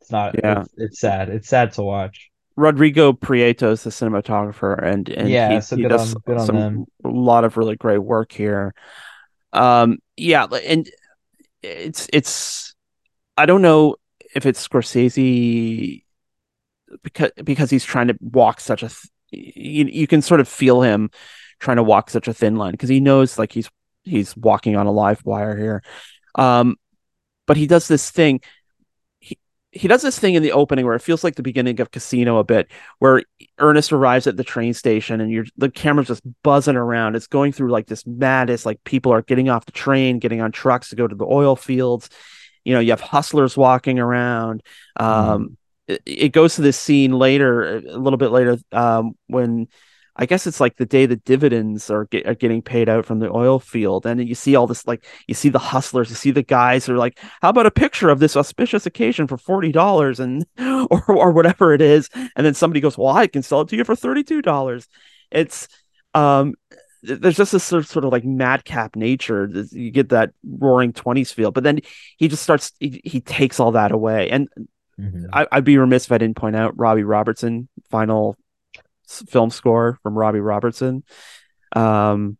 it's not Yeah. it's, it's sad. It's sad to watch. Rodrigo Prieto is the cinematographer, and and Yeah, he, so he does on- some a lot of really great work here. Um, yeah, and it's it's I don't know if it's Scorsese because because he's trying to walk such a th- you you can sort of feel him trying to walk such a thin line because he knows like he's he's walking on a live wire here. Um, but he does this thing. He does this thing in the opening where it feels like the beginning of Casino a bit, where Ernest arrives at the train station and you're the camera's just buzzing around. It's going through like this madness, like people are getting off the train, getting on trucks to go to the oil fields. You know, you have hustlers walking around. Um, it, it goes to this scene later, a little bit later, um, when I guess it's like the day the dividends are, get, are getting paid out from the oil field, and then you see all this like you see the hustlers, you see the guys who are like, "How about a picture of this auspicious occasion for forty dollars?" and or or whatever it is, and then somebody goes, "Well, I can sell it to you for thirty two dollars." It's um, there's just this sort of, sort of like madcap nature. You get that roaring twenties feel, but then he just starts. He, he takes all that away, and Mhm. I, I'd be remiss if I didn't point out Robbie Robertson final film score from Robbie Robertson. Um,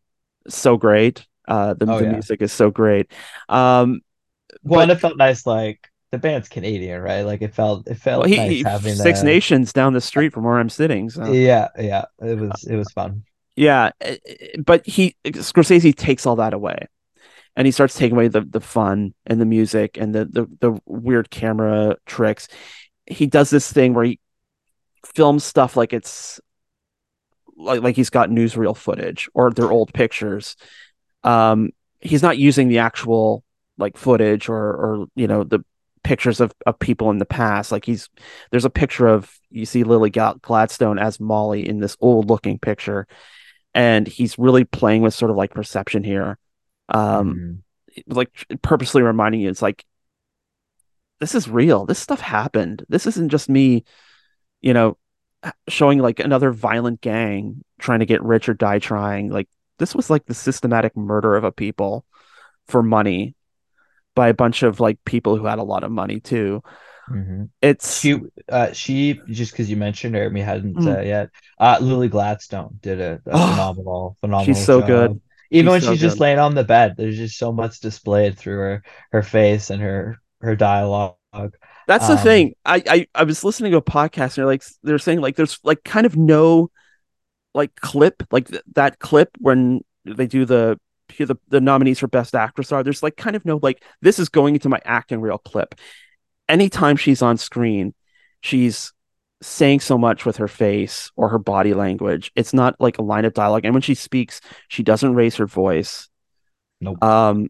so great. Uh, the, Oh, the yeah. music is so great. Um, Well, but- and it felt nice. Like the band's Canadian, right? Like it felt it felt well, he, nice he- having Six Nations down the street from where I'm sitting. So Yeah, yeah, it was it was fun. yeah, eh, eh, but he Scorsese takes all that away, and he starts taking away the the fun and the music and the the the weird camera tricks. He does this thing where he films stuff like it's like like he's got newsreel footage or they're old pictures. Um, he's not using the actual like footage or or you know the pictures of, of people in the past. Like he's there's a picture of you see Lily Gla- Gladstone as Molly in this old looking picture, and he's really playing with sort of like perception here. Um, Mhm. like purposely reminding you it's like this is real this stuff happened this isn't just me you know showing like another violent gang trying to get rich or die trying like this was like the systematic murder of a people for money by a bunch of like people who had a lot of money too Mhm. it's She, uh, she just because you mentioned her, we hadn't Mm. uh, yet. Uh, Lily Gladstone did a, a Oh, phenomenal, phenomenal. she's so good. Even She's when so she's just laying on the bed, there's just so much displayed through her her face and her her dialogue. That's the Um, thing. I, I I was listening to a podcast and they're like they're saying like there's like kind of no like clip like th- that clip when they do the the the nominees for best actress are. There's like kind of no like this is going into my acting reel clip. Anytime she's on screen, she's saying so much with her face or her body language. It's not like a line of dialogue. And when she speaks, she doesn't raise her voice. Nope. Um,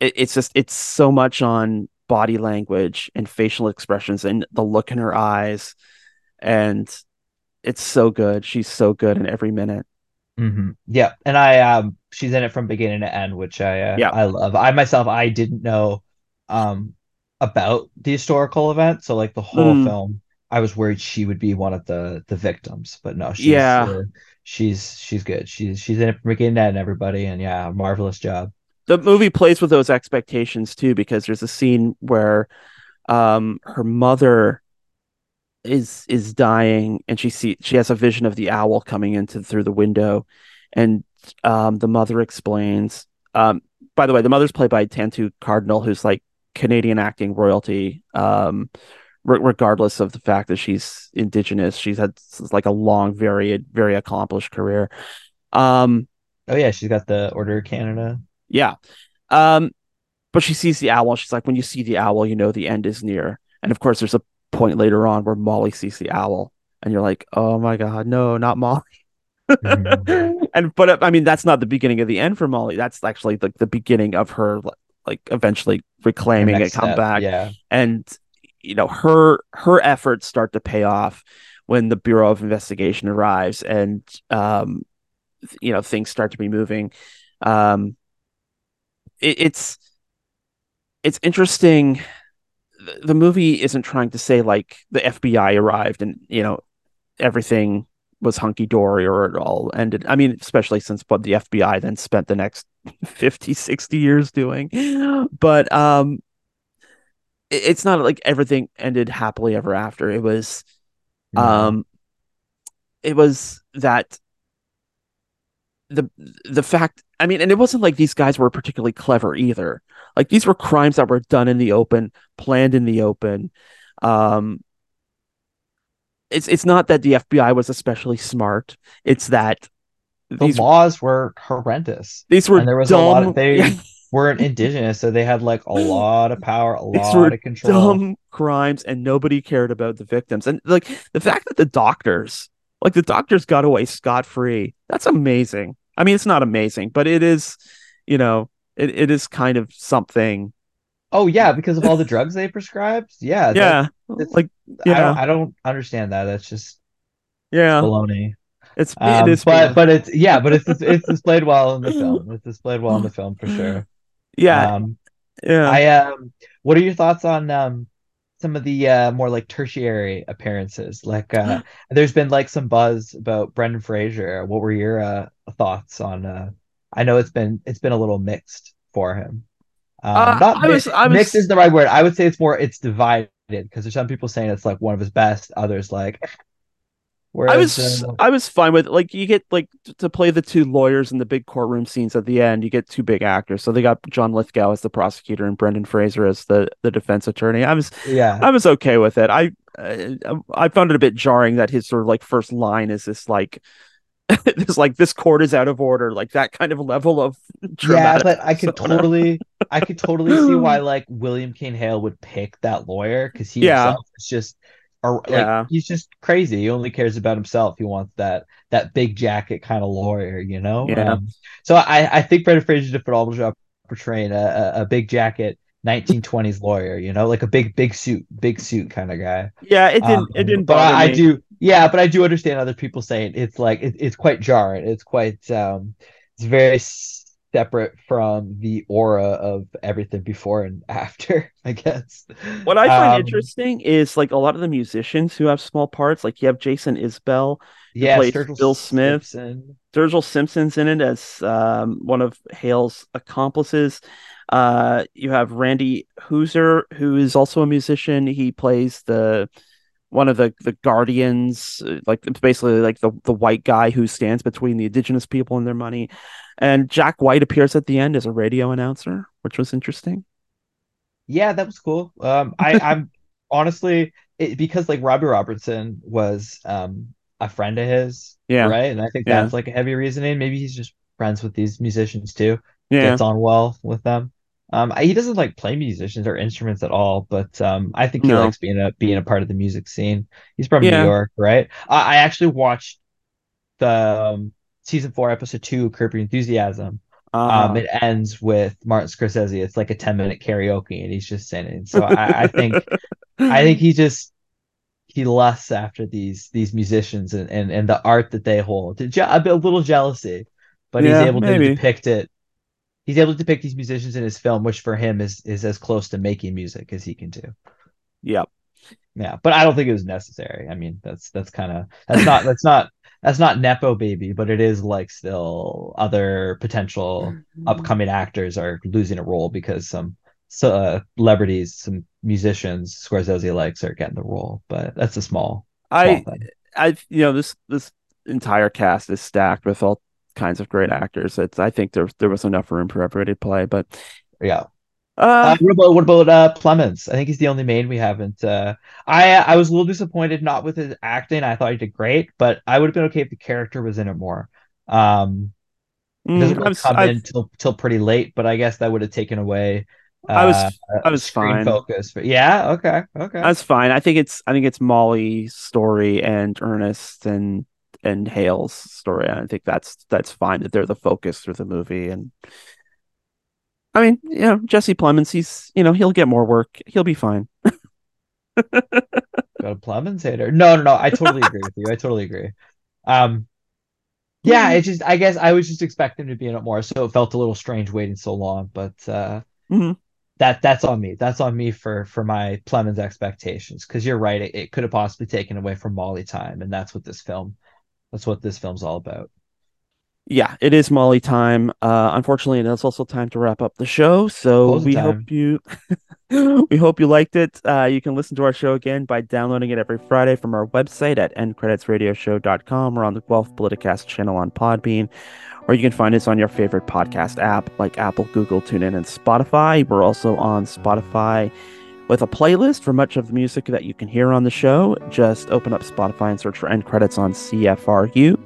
it, it's just it's so much on body language and facial expressions and the look in her eyes. and it's so good. She's so good in every minute. hmm Yeah, and I um she's in it from beginning to end, which I uh, Yeah. I love. I myself I didn't know um about the historical event, so like the whole Mm. film, I was worried she would be one of the the victims, but no, she's Yeah. uh, she's she's good. She's she's in it from beginning to end, everybody, and yeah, marvelous job. The movie plays with those expectations too, because there's a scene where um her mother is is dying and she see she has a vision of the owl coming into through the window and um the mother explains um by the way the mother's played by Tantoo Cardinal who's like Canadian acting royalty um re- regardless of the fact that she's indigenous she's had like a long very very accomplished career um Oh yeah, she's got the Order of Canada. Yeah. Um, but she sees the owl. and She's like, when you see the owl, you know the end is near. And of course, there's a point later on where Molly sees the owl, and you're like, oh my God, no, not Molly. Mhm. and but I mean, that's not the beginning of the end for Molly. That's actually like the beginning of her like, eventually reclaiming it, Next come back, Yeah. and you know her her efforts start to pay off when the Bureau of Investigation arrives, and um, you know things start to be moving. Um, it, it's it's interesting. The, the movie isn't trying to say like the FBI arrived and you know everything was hunky dory or it all ended. I mean, especially since what the FBI then spent the next 50, 60 years doing. But um it- it's not like everything ended happily ever after. It was No. um it was that the the fact i mean and it wasn't like these guys were particularly clever either. Like these were crimes that were done in the open planned in the open. Um it's it's not that the fbi was especially smart. It's that the these laws were horrendous. these were and there was dumb a lot of they weren't indigenous, so they had like a lot of power, a lot of control. dumb crimes and nobody cared about the victims. And like the fact that the doctors like the doctors got away scot-free that's amazing i mean it's not amazing but it is you know it, it is kind of something Oh yeah, because of all the drugs they prescribed. Yeah, yeah that's- like I don't yeah I don't understand that. That's just yeah baloney. it's Um, it is but but it's yeah, but it's it's displayed well in the film. It's displayed well in the film for sure. yeah Um, yeah I um, what are your thoughts on um some of the uh more like tertiary appearances? Like uh, there's been like some buzz about Brendan Fraser. What were your uh thoughts on uh? I know it's been it's been a little mixed for him. Um, Uh, not I mi- was- I was- mixed is the right word. I would say it's more it's divided because there's some people saying it's like one of his best, others like. Whereas, I was uh, I was fine with like you get like to play the two lawyers in the big courtroom scenes at the end. You get two big actors, so they got John Lithgow as the prosecutor and Brendan Fraser as the the defense attorney. I was yeah. I was okay with it. I uh, I found it a bit jarring that his sort of like first line is this like this like this court is out of order, like that kind of level of Yeah, but I could totally, I could totally see why like William Kane Hale would pick that lawyer because he Yeah. himself is just, or like Yeah. he's just crazy. He only cares about himself. He wants that that big jacket kind of lawyer, you know. Yeah. Um, so I I think Brendan Fraser did a phenomenal job portraying a, a, a big jacket 1920s lawyer, you know, like a big big suit, big suit kind of guy. Yeah, it didn't Um, it didn't but bother I, I do, yeah, but I do understand other people saying it's like it, it's quite jarring. It's quite um, it's very separate from the aura of everything before and after. I guess. What I find Um, interesting is like a lot of the musicians who have small parts, like you have Jason Isbell, yeah, plays Sturgill Bill Smith. Simpson. Sturgill Simpson's in it as um, one of Hale's accomplices. Uh, you have Randy Houser, who is also a musician. He plays the one of the the guardians, uh, like it's basically like the the white guy who stands between the indigenous people and their money. And Jack White appears at the end as a radio announcer, which was interesting. Yeah, that was cool. Um, I, I'm honestly it, because like Robbie Robertson was um a friend of his, Yeah, right? And I think Yeah. that's like a heavy reasoning. Maybe he's just friends with these musicians too. yeah, gets on well with them. Um, I- he doesn't like play musicians or instruments at all, but um, I think he No. likes being a being a part of the music scene. He's from Yeah. New York, right? I, I actually watched the um, season four, episode two, Curb Your Enthusiasm. uh, Um, it ends with Martin Scorsese. It's like a ten minute karaoke, and he's just singing. So I, I think I think he just he lusts after these these musicians and and, and the art that they hold. A, bit, a little jealousy, but Yeah, he's able maybe. to depict it. He's able to depict these musicians in his film, which for him is is as close to making music as he can do. Yep. Yeah, but I don't think it was necessary. I mean, that's that's kind of that's not that's not that's not nepo baby, but it is like still other potential upcoming actors are losing a role because some so, uh, celebrities, some musicians Scorsese likes are getting the role, but that's a small, small I thing. I you know this this entire cast is stacked with all kinds of great actors. It's I think there there was enough room for everybody to play, but Yeah. uh, Uh, what about what about uh Plemons? I think he's the only main we haven't. Uh, I I was a little disappointed not with his acting. I thought he did great, but I would have been okay if the character was in it more. Um, mm, doesn't I really was come I, in till till pretty late, but I guess that would have taken away. I was uh, I was fine. focus. But yeah, okay, okay. That's fine. I think it's I think it's Molly's story and Ernest and and Hale's story. I think that's that's fine that they're the focus through the movie. And I mean, you know, Jesse Plemons, he's you know he'll get more work. He'll be fine. Got a Plemons hater. No, no, no. I totally agree with you. I totally agree. Um, yeah, Mm-hmm. just I guess I was just expecting to be in it more, so it felt a little strange waiting so long. But uh, Mhm. that that's on me. That's on me for for my Plemons expectations. Because you're right, it, it could have possibly taken away from Molly time, and that's what this film. That's what this film's all about. Yeah, it is Molly time. Uh, unfortunately, it is also time to wrap up the show. So Closing we time. hope you we hope you liked it. Uh, you can listen to our show again by downloading it every Friday from our website at endcreditsradioshow.com or on the Guelph Politicast channel on Podbean, or you can find us on your favorite podcast app like Apple, Google, TuneIn, and Spotify. We're also on Spotify with a playlist for much of the music that you can hear on the show. Just open up Spotify and search for End Credits on CFRU.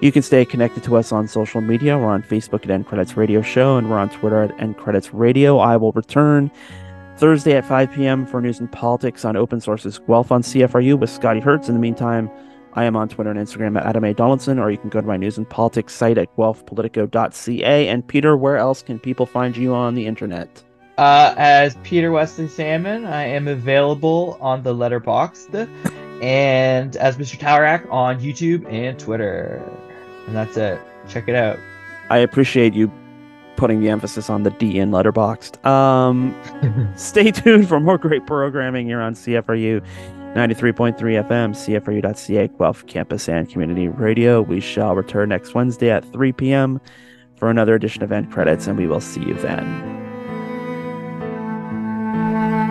You can stay connected to us on social media. We're on Facebook at End Credits Radio Show, and we're on Twitter at End Credits Radio. I will return Thursday at 5 p.m. for news and politics on Open Sources Guelph on CFRU with Scotty Hertz. In the meantime, I am on Twitter and Instagram at Adam A. Donaldson, or you can go to my news and politics site at guelphpolitico.ca. And Peter, where else can people find you on the internet? Uh, as Peter Wesley Salmon, I am available on the Letterboxd, and as Mr. Towerak on YouTube and Twitter. And that's it. Check it out. I appreciate you putting the emphasis on the D in Letterboxd. Um, stay tuned for more great programming here on CFRU 93.3 FM, CFRU.ca, Guelph Campus and Community Radio. We shall return next Wednesday at 3 p.m. for another edition of End Credits, and we will see you then. Música